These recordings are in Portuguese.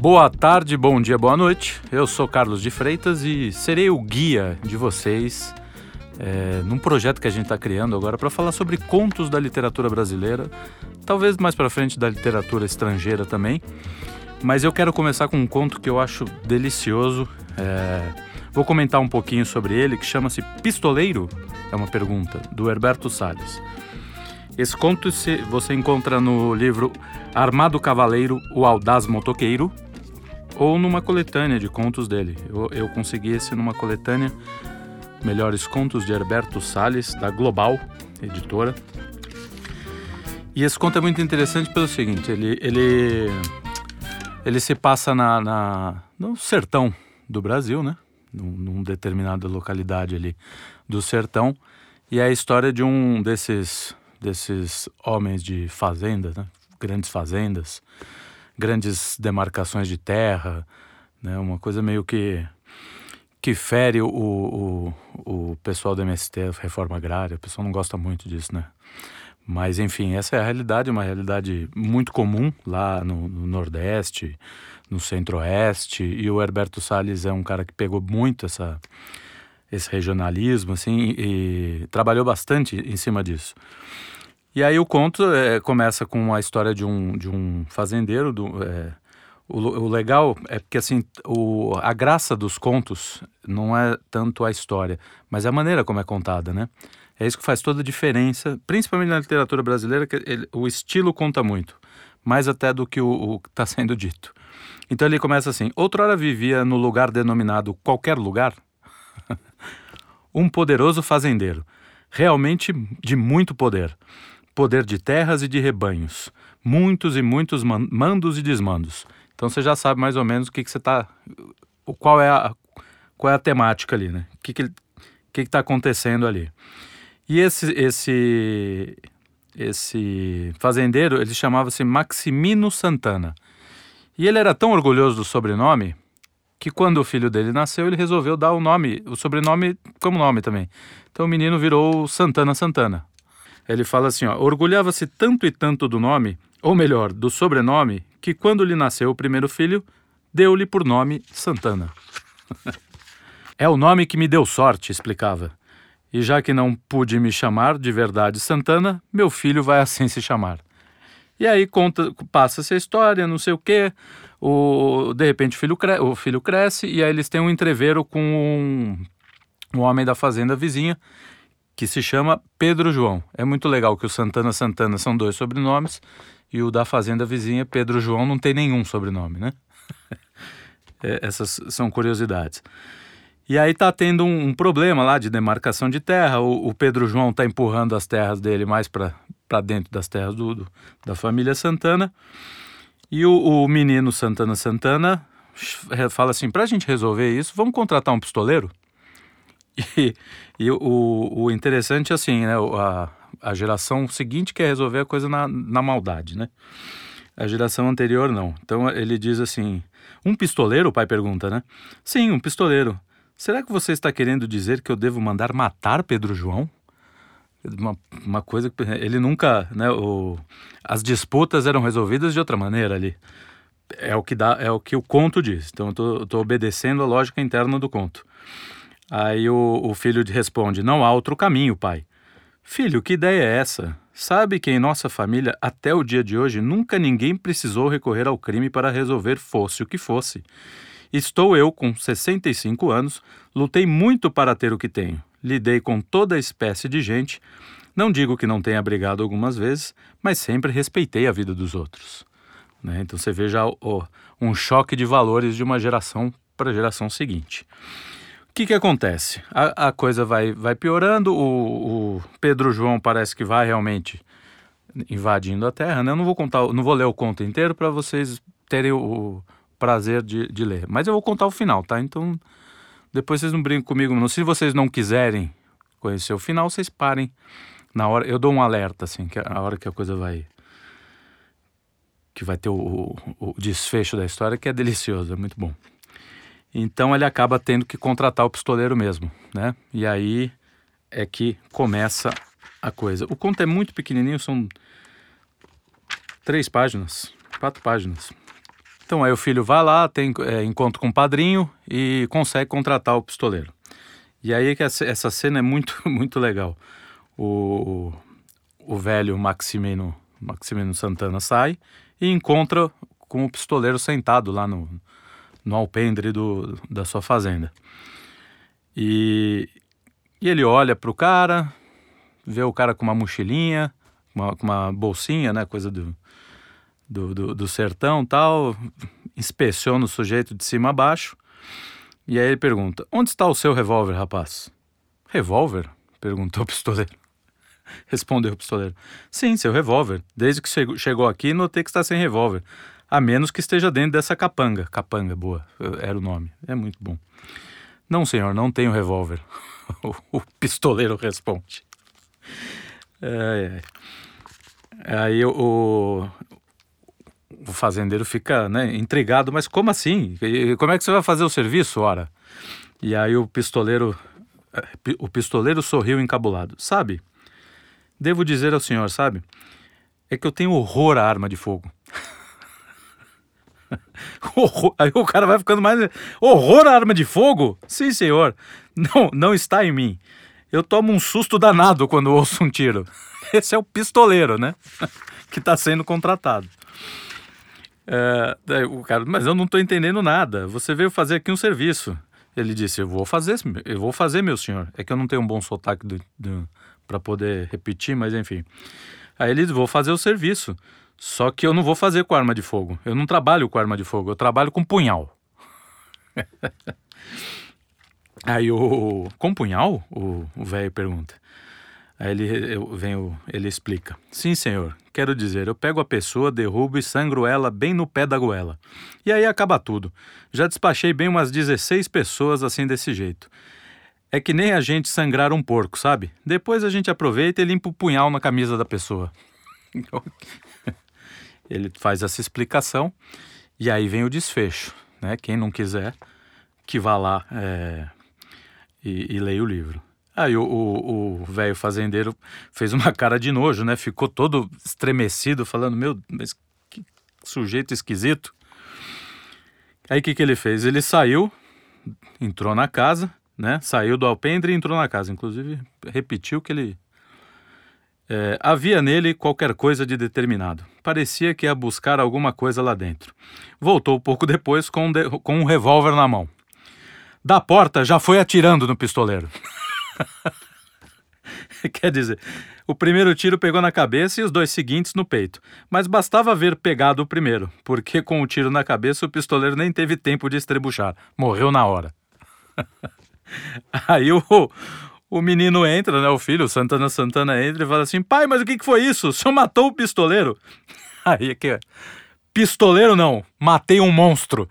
Boa tarde, bom dia, boa noite. Eu sou Carlos de Freitas e serei o guia de vocês é, num projeto que a gente está criando agora para falar sobre contos da literatura brasileira, talvez mais para frente da literatura estrangeira também. Mas eu quero começar com um conto que eu acho delicioso. É, vou comentar um pouquinho sobre ele, que chama-se Pistoleiro. É uma pergunta do Herberto Salles. Esse conto você encontra no livro Armado Cavaleiro, o Audaz Motoqueiro, ou numa coletânea de contos dele. Eu, eu consegui esse numa coletânea Melhores Contos de Herberto Salles, da Global Editora. E esse conto é muito interessante pelo seguinte: ele, ele, ele se passa na, na no sertão do Brasil, né? Num, num determinada localidade ali do sertão. E é a história de um desses, desses homens de fazenda, né? grandes fazendas, grandes demarcações de terra, né? Uma coisa meio que que fere o, o, o pessoal do MST, reforma agrária. O pessoal não gosta muito disso, né? Mas, enfim, essa é a realidade, uma realidade muito comum lá no, no Nordeste, no Centro-Oeste. E o Herberto Salles é um cara que pegou muito essa, esse regionalismo, assim, e, e trabalhou bastante em cima disso. E aí o conto é, começa com a história de um, de um fazendeiro. Do, é, o, o, legal é porque assim o, a graça dos contos não é tanto a história, mas a maneira como é contada, né? É isso que faz toda a diferença, principalmente na literatura brasileira, que ele, o estilo conta muito, mais até do que o que está sendo dito. Então ele começa assim: outrora vivia no lugar denominado qualquer lugar um poderoso fazendeiro, realmente de muito poder poder de terras e de rebanhos, muitos e muitos mandos e desmandos. Então você já sabe mais ou menos o que, que você está. Qual é a, qual é a temática ali, né? O que está que que tá acontecendo ali. E esse, esse, esse fazendeiro, ele chamava-se Maximino Santana. E ele era tão orgulhoso do sobrenome que quando o filho dele nasceu, ele resolveu dar o nome, o sobrenome como nome também. Então o menino virou Santana Santana. Ele fala assim: orgulhava-se tanto e tanto do nome, ou melhor, do sobrenome, que quando lhe nasceu o primeiro filho, deu-lhe por nome Santana. é o nome que me deu sorte, explicava. E já que não pude me chamar de verdade Santana, meu filho vai assim se chamar. E aí conta, passa-se a história, não sei o quê. O, de repente o filho, cre o filho cresce e aí eles têm um entreveiro com um, um homem da fazenda vizinha que se chama Pedro João. É muito legal que o Santana Santana são dois sobrenomes e o da fazenda vizinha Pedro João não tem nenhum sobrenome, né? é, essas são curiosidades. E aí tá tendo um, um, problema lá de demarcação de terra. O, o Pedro João tá empurrando as terras dele mais para dentro das terras do, do, da família Santana. E o, o menino Santana Santana fala assim: para a gente resolver isso, vamos contratar um pistoleiro? E, o, o interessante é assim, né? A, a geração seguinte quer resolver a coisa na, na maldade, né? A geração anterior não. Então ele diz assim: um pistoleiro, o pai pergunta, né? Sim, um pistoleiro. Será que você está querendo dizer que eu devo mandar matar Pedro João? Uma, uma coisa que ele nunca, né? O, as disputas eram resolvidas de outra maneira ali. É o que dá, é o que o conto diz. Então eu estou obedecendo a lógica interna do conto. Aí o, o filho responde: Não há outro caminho, pai. Filho, que ideia é essa? Sabe que em nossa família, até o dia de hoje, nunca ninguém precisou recorrer ao crime para resolver fosse o que fosse. Estou eu com 65 anos, lutei muito para ter o que tenho. Lidei com toda espécie de gente. Não digo que não tenha brigado algumas vezes, mas sempre respeitei a vida dos outros. Né? Então você veja o, um choque de valores de uma geração para a geração seguinte que, que acontece? A, a, coisa vai, vai piorando, o, o, Pedro João parece que vai realmente invadindo a Terra. Né? Eu não vou contar, não vou ler o conto inteiro para vocês terem o, o prazer de, de, ler. Mas eu vou contar o final, tá? Então depois vocês não brincam comigo. Não. Se vocês não quiserem conhecer o final, vocês parem na hora. Eu dou um alerta assim, que é a hora que a coisa vai que vai ter o, o desfecho da história, que é delicioso, é muito bom. Então ele acaba tendo que contratar o pistoleiro mesmo, né? E aí é que começa a coisa. O conto é muito pequenininho, são três páginas, quatro páginas. Então aí o filho vai lá, tem é, encontro com o padrinho e consegue contratar o pistoleiro. E aí que essa, essa cena é muito, muito legal. O, o velho Maximino, Maximino Santana sai e encontra com o pistoleiro sentado lá no, no alpendre do, da sua fazenda. E, e ele olha para o cara, vê o cara com uma mochilinha, uma, com uma bolsinha, né, coisa do, do, do, do sertão tal, inspeciona o sujeito de cima a baixo, e aí ele pergunta, onde está o seu revólver, rapaz? Revólver? Perguntou o pistoleiro. Respondeu o pistoleiro. Sim, seu revólver. Desde que chegou aqui, notei que está sem revólver. A menos que esteja dentro dessa capanga. Capanga, boa, era o nome. É muito bom. Não, senhor, não tenho revólver. o pistoleiro responde. É, é. Aí o, o fazendeiro fica né, intrigado, mas como assim? Como é que você vai fazer o serviço, ora? E aí o pistoleiro, o pistoleiro sorriu encabulado. Sabe, devo dizer ao senhor, sabe, é que eu tenho horror à arma de fogo. Aí o cara vai ficando mais. Horror à arma de fogo? Sim, senhor. Não, não está em mim. Eu tomo um susto danado quando ouço um tiro. Esse é o pistoleiro, né? que está sendo contratado. É, o cara, mas eu não estou entendendo nada. Você veio fazer aqui um serviço. Ele disse: Eu vou fazer, eu vou fazer, meu senhor. É que eu não tenho um bom sotaque para poder repetir, mas enfim. Aí ele disse: Vou fazer o serviço. Só que eu não vou fazer com arma de fogo. Eu não trabalho com arma de fogo, eu trabalho com punhal. Aí o. Com punhal? O velho pergunta. Aí ele, eu, vem o, ele explica. Sim, senhor. Quero dizer, eu pego a pessoa, derrubo e sangro ela bem no pé da goela. E aí acaba tudo. Já despachei bem umas 16 pessoas assim desse jeito. É que nem a gente sangrar um porco, sabe? Depois a gente aproveita e limpa o punhal na camisa da pessoa. Ele faz essa explicação e aí vem o desfecho. Né? Quem não quiser, que vá lá é, e, e leia o livro. Aí o velho fazendeiro fez uma cara de nojo, né? Ficou todo estremecido, falando: Meu, mas que sujeito esquisito. Aí o que, que ele fez? Ele saiu, entrou na casa, né? Saiu do alpendre e entrou na casa. Inclusive, repetiu que ele é, havia nele qualquer coisa de determinado. Parecia que ia buscar alguma coisa lá dentro. Voltou pouco depois com um, de, com um revólver na mão. Da porta já foi atirando no pistoleiro. Quer dizer, o primeiro tiro pegou na cabeça e os dois seguintes no peito. Mas bastava ver pegado o primeiro, porque com o tiro na cabeça o pistoleiro nem teve tempo de estrebuchar. Morreu na hora. Aí o, o menino entra, né? O filho, Santana Santana entra e fala assim: pai, mas o que, foi isso? O senhor matou o pistoleiro? Aí que é. Pistoleiro não, matei um monstro.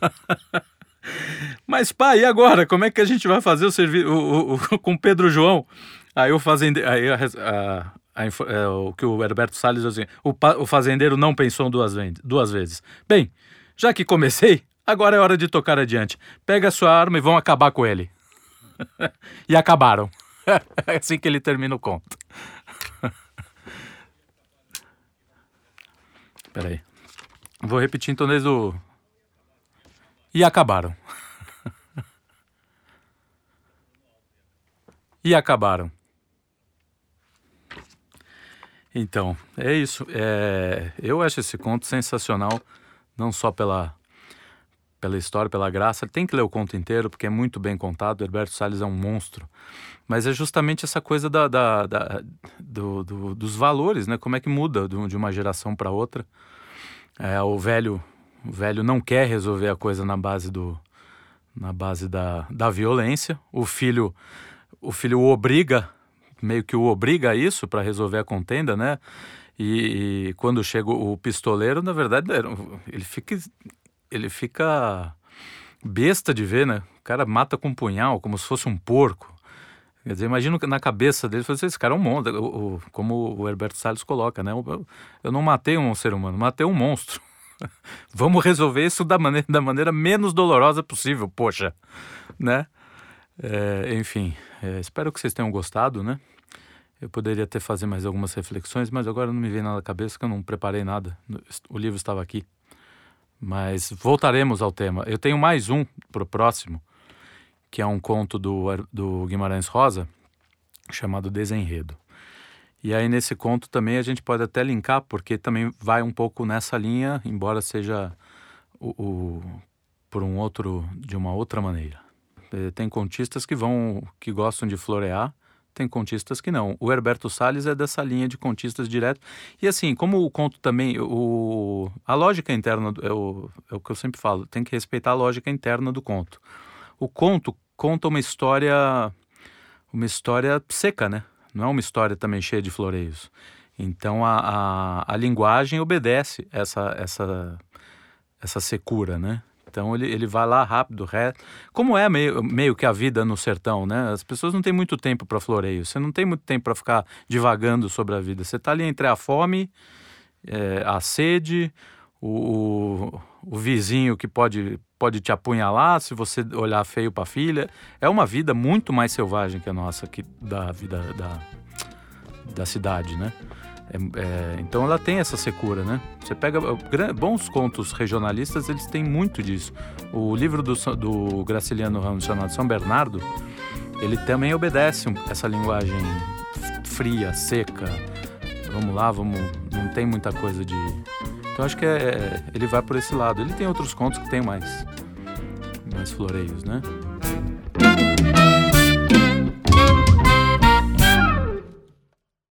mas pai, e agora? Como é que a gente vai fazer o serviço com Pedro João? Aí o fazendeiro. Aí a, a, a, é, o que o Herberto Salles diz assim: o, o fazendeiro não pensou duas, duas vezes. Bem, já que comecei, agora é hora de tocar adiante. Pega a sua arma e vão acabar com ele. e acabaram. É assim que ele termina o conto. Peraí. Vou repetir então desde o. E acabaram. e acabaram. Então, é isso. É, eu acho esse conto sensacional, não só pela pela história, pela graça. Tem que ler o conto inteiro, porque é muito bem contado. Herberto Salles é um monstro. Mas é justamente essa coisa da, da, da do, do, dos valores, né? Como é que muda de uma geração para outra. É, o velho o velho não quer resolver a coisa na base do na base da, da violência. O filho o filho o obriga meio que o obriga a isso para resolver a contenda, né? E, e, quando chega o pistoleiro, na verdade, ele fica ele fica besta de ver, né? O cara mata com um punhal, como se fosse um porco. Quer dizer, imagino na cabeça dele, assim, esse cara é um monstro, como o Herberto Salles coloca, né? Eu, não matei um ser humano, matei um monstro. Vamos resolver isso da maneira, da maneira menos dolorosa possível, poxa, né? É, enfim, é, espero que vocês tenham gostado, né? Eu poderia até fazer mais algumas reflexões, mas agora não me vem nada na cabeça que eu não preparei nada. O livro estava aqui Mas voltaremos ao tema. Eu tenho mais um para o próximo, que é um conto do, do Guimarães Rosa, chamado Desenredo. E aí nesse conto também a gente pode até linkar, porque também vai um pouco nessa linha, embora seja o, o por um outro de uma outra maneira. Eh, tem contistas que vão que gostam de florear, tem contistas que não. O Herberto Salles é dessa linha de contistas direto. E assim, como o conto também, o, a lógica interna, é o, é o que eu sempre falo, tem que respeitar a lógica interna do conto. O conto conta uma história, uma história seca, né? Não é uma história também cheia de floreios. Então a, a, a linguagem obedece essa, essa, essa secura, né? Então ele, ele vai lá rápido, reto. Como é meio, meio que a vida no sertão, né? As pessoas não têm muito tempo para floreio. Você não tem muito tempo para ficar divagando sobre a vida. Você está ali entre a fome, é, a sede, o, o, o, vizinho que pode, pode te apunhalar se você olhar feio para a filha. É uma vida muito mais selvagem que a nossa, que, da vida da, da cidade, né? É, é, então ela tem essa secura, né? Você pega bons contos regionalistas, eles têm muito disso. O livro do, do Graciliano Ramos chamado São Bernardo, ele também obedece essa linguagem fria, seca. Vamos lá, vamos. Não tem muita coisa de. Então acho que é, ele vai por esse lado. Ele tem outros contos que tem mais, mais floreios, né?